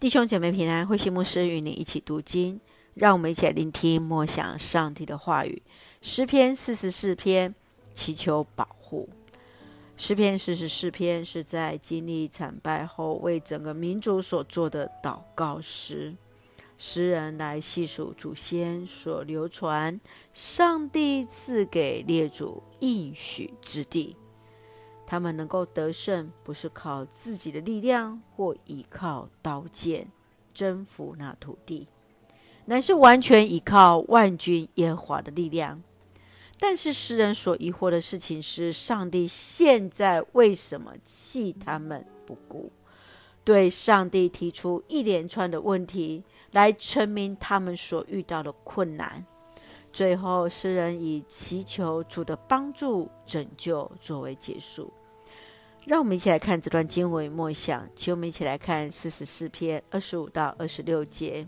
弟兄姐妹平安，慧馨牧师与你一起读经，让我们一起来聆听默想上帝的话语。诗篇四十四篇，祈求保护。诗篇四十四篇是在经历惨败后，为整个民族所做的祷告诗。诗人来细数祖先所流传，上帝赐给列祖应许之地。他们能够得胜，不是靠自己的力量或依靠刀剑征服那土地，乃是完全依靠万军耶和华的力量。但是诗人所疑惑的事情是：上帝现在为什么弃他们不顾？对上帝提出一连串的问题，来陈明他们所遇到的困难。最后，诗人以祈求主的帮助拯救作为结束。让我们一起来看这段经文默想，请我们一起来看四十四篇二十五到二十六节。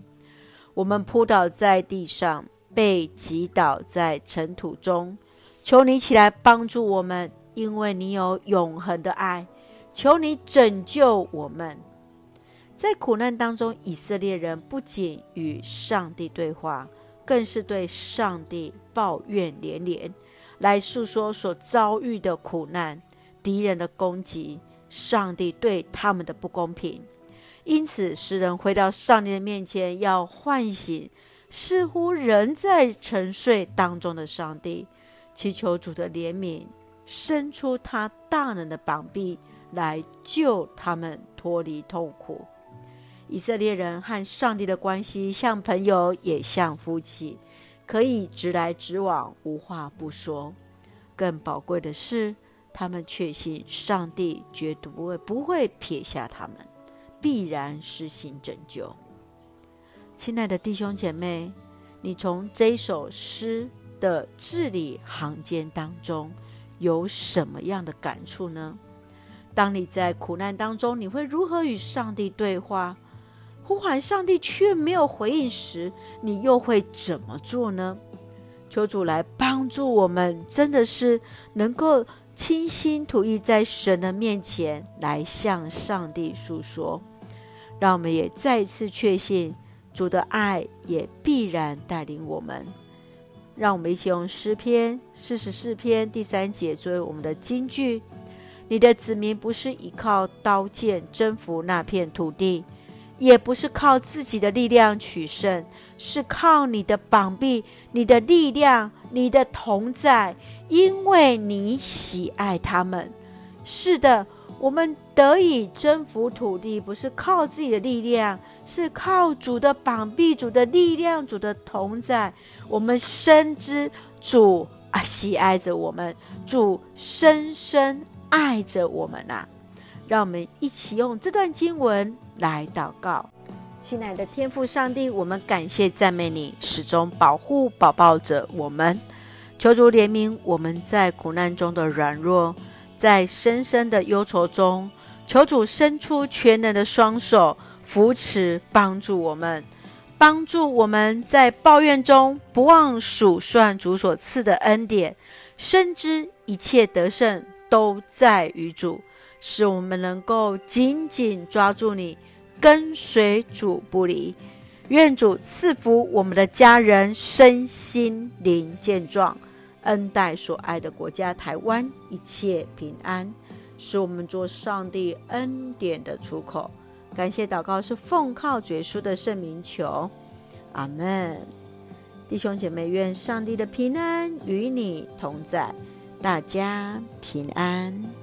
我们扑倒在地上，被挤倒在尘土中。求你起来帮助我们，因为你有永恒的爱。求你拯救我们。在苦难当中，以色列人不仅与上帝对话，更是对上帝抱怨连连，来诉说所遭遇的苦难。敌人的攻击，上帝对他们的不公平，因此诗人回到上帝的面前，要唤醒似乎仍在沉睡当中的上帝，祈求主的怜悯，伸出他大能的膀臂来救他们脱离痛苦。以色列人和上帝的关系像朋友，也像夫妻，可以直来直往，无话不说。更宝贵的是，他们确信上帝绝不会不会撇下他们，必然施行拯救。亲爱的弟兄姐妹，你从这首诗的字里行间当中有什么样的感触呢？当你在苦难当中，你会如何与上帝对话？呼喊上帝却没有回应时，你又会怎么做呢？求主来帮助我们，真的是能够。倾心吐意，在神的面前来向上帝诉说，让我们也再次确信主的爱也必然带领我们。让我们一起用诗篇四十四篇第三节作为我们的金句：你的子民不是依靠刀剑征服那片土地。也不是靠自己的力量取胜，是靠你的膀臂、你的力量、你的同在，因为你喜爱他们。是的，我们得以征服土地，不是靠自己的力量，是靠主的膀臂、主的力量、主的同在。我们深知主啊，喜爱着我们，主深深爱着我们啊！让我们一起用这段经文。来祷告，亲爱的天父上帝，我们感谢赞美你，始终保护保抱着我们。求主怜悯我们在苦难中的软弱，在深深的忧愁中，求主伸出全能的双手扶持帮助我们，帮助我们在抱怨中不忘数算主所赐的恩典，深知一切得胜都在于主。使我们能够紧紧抓住你，跟随主不离。愿主赐福我们的家人身心灵健壮，恩待所爱的国家台湾一切平安，使我们做上帝恩典的出口。感谢祷告是奉靠主耶稣的圣名求，阿门。弟兄姐妹，愿上帝的平安与你同在，大家平安。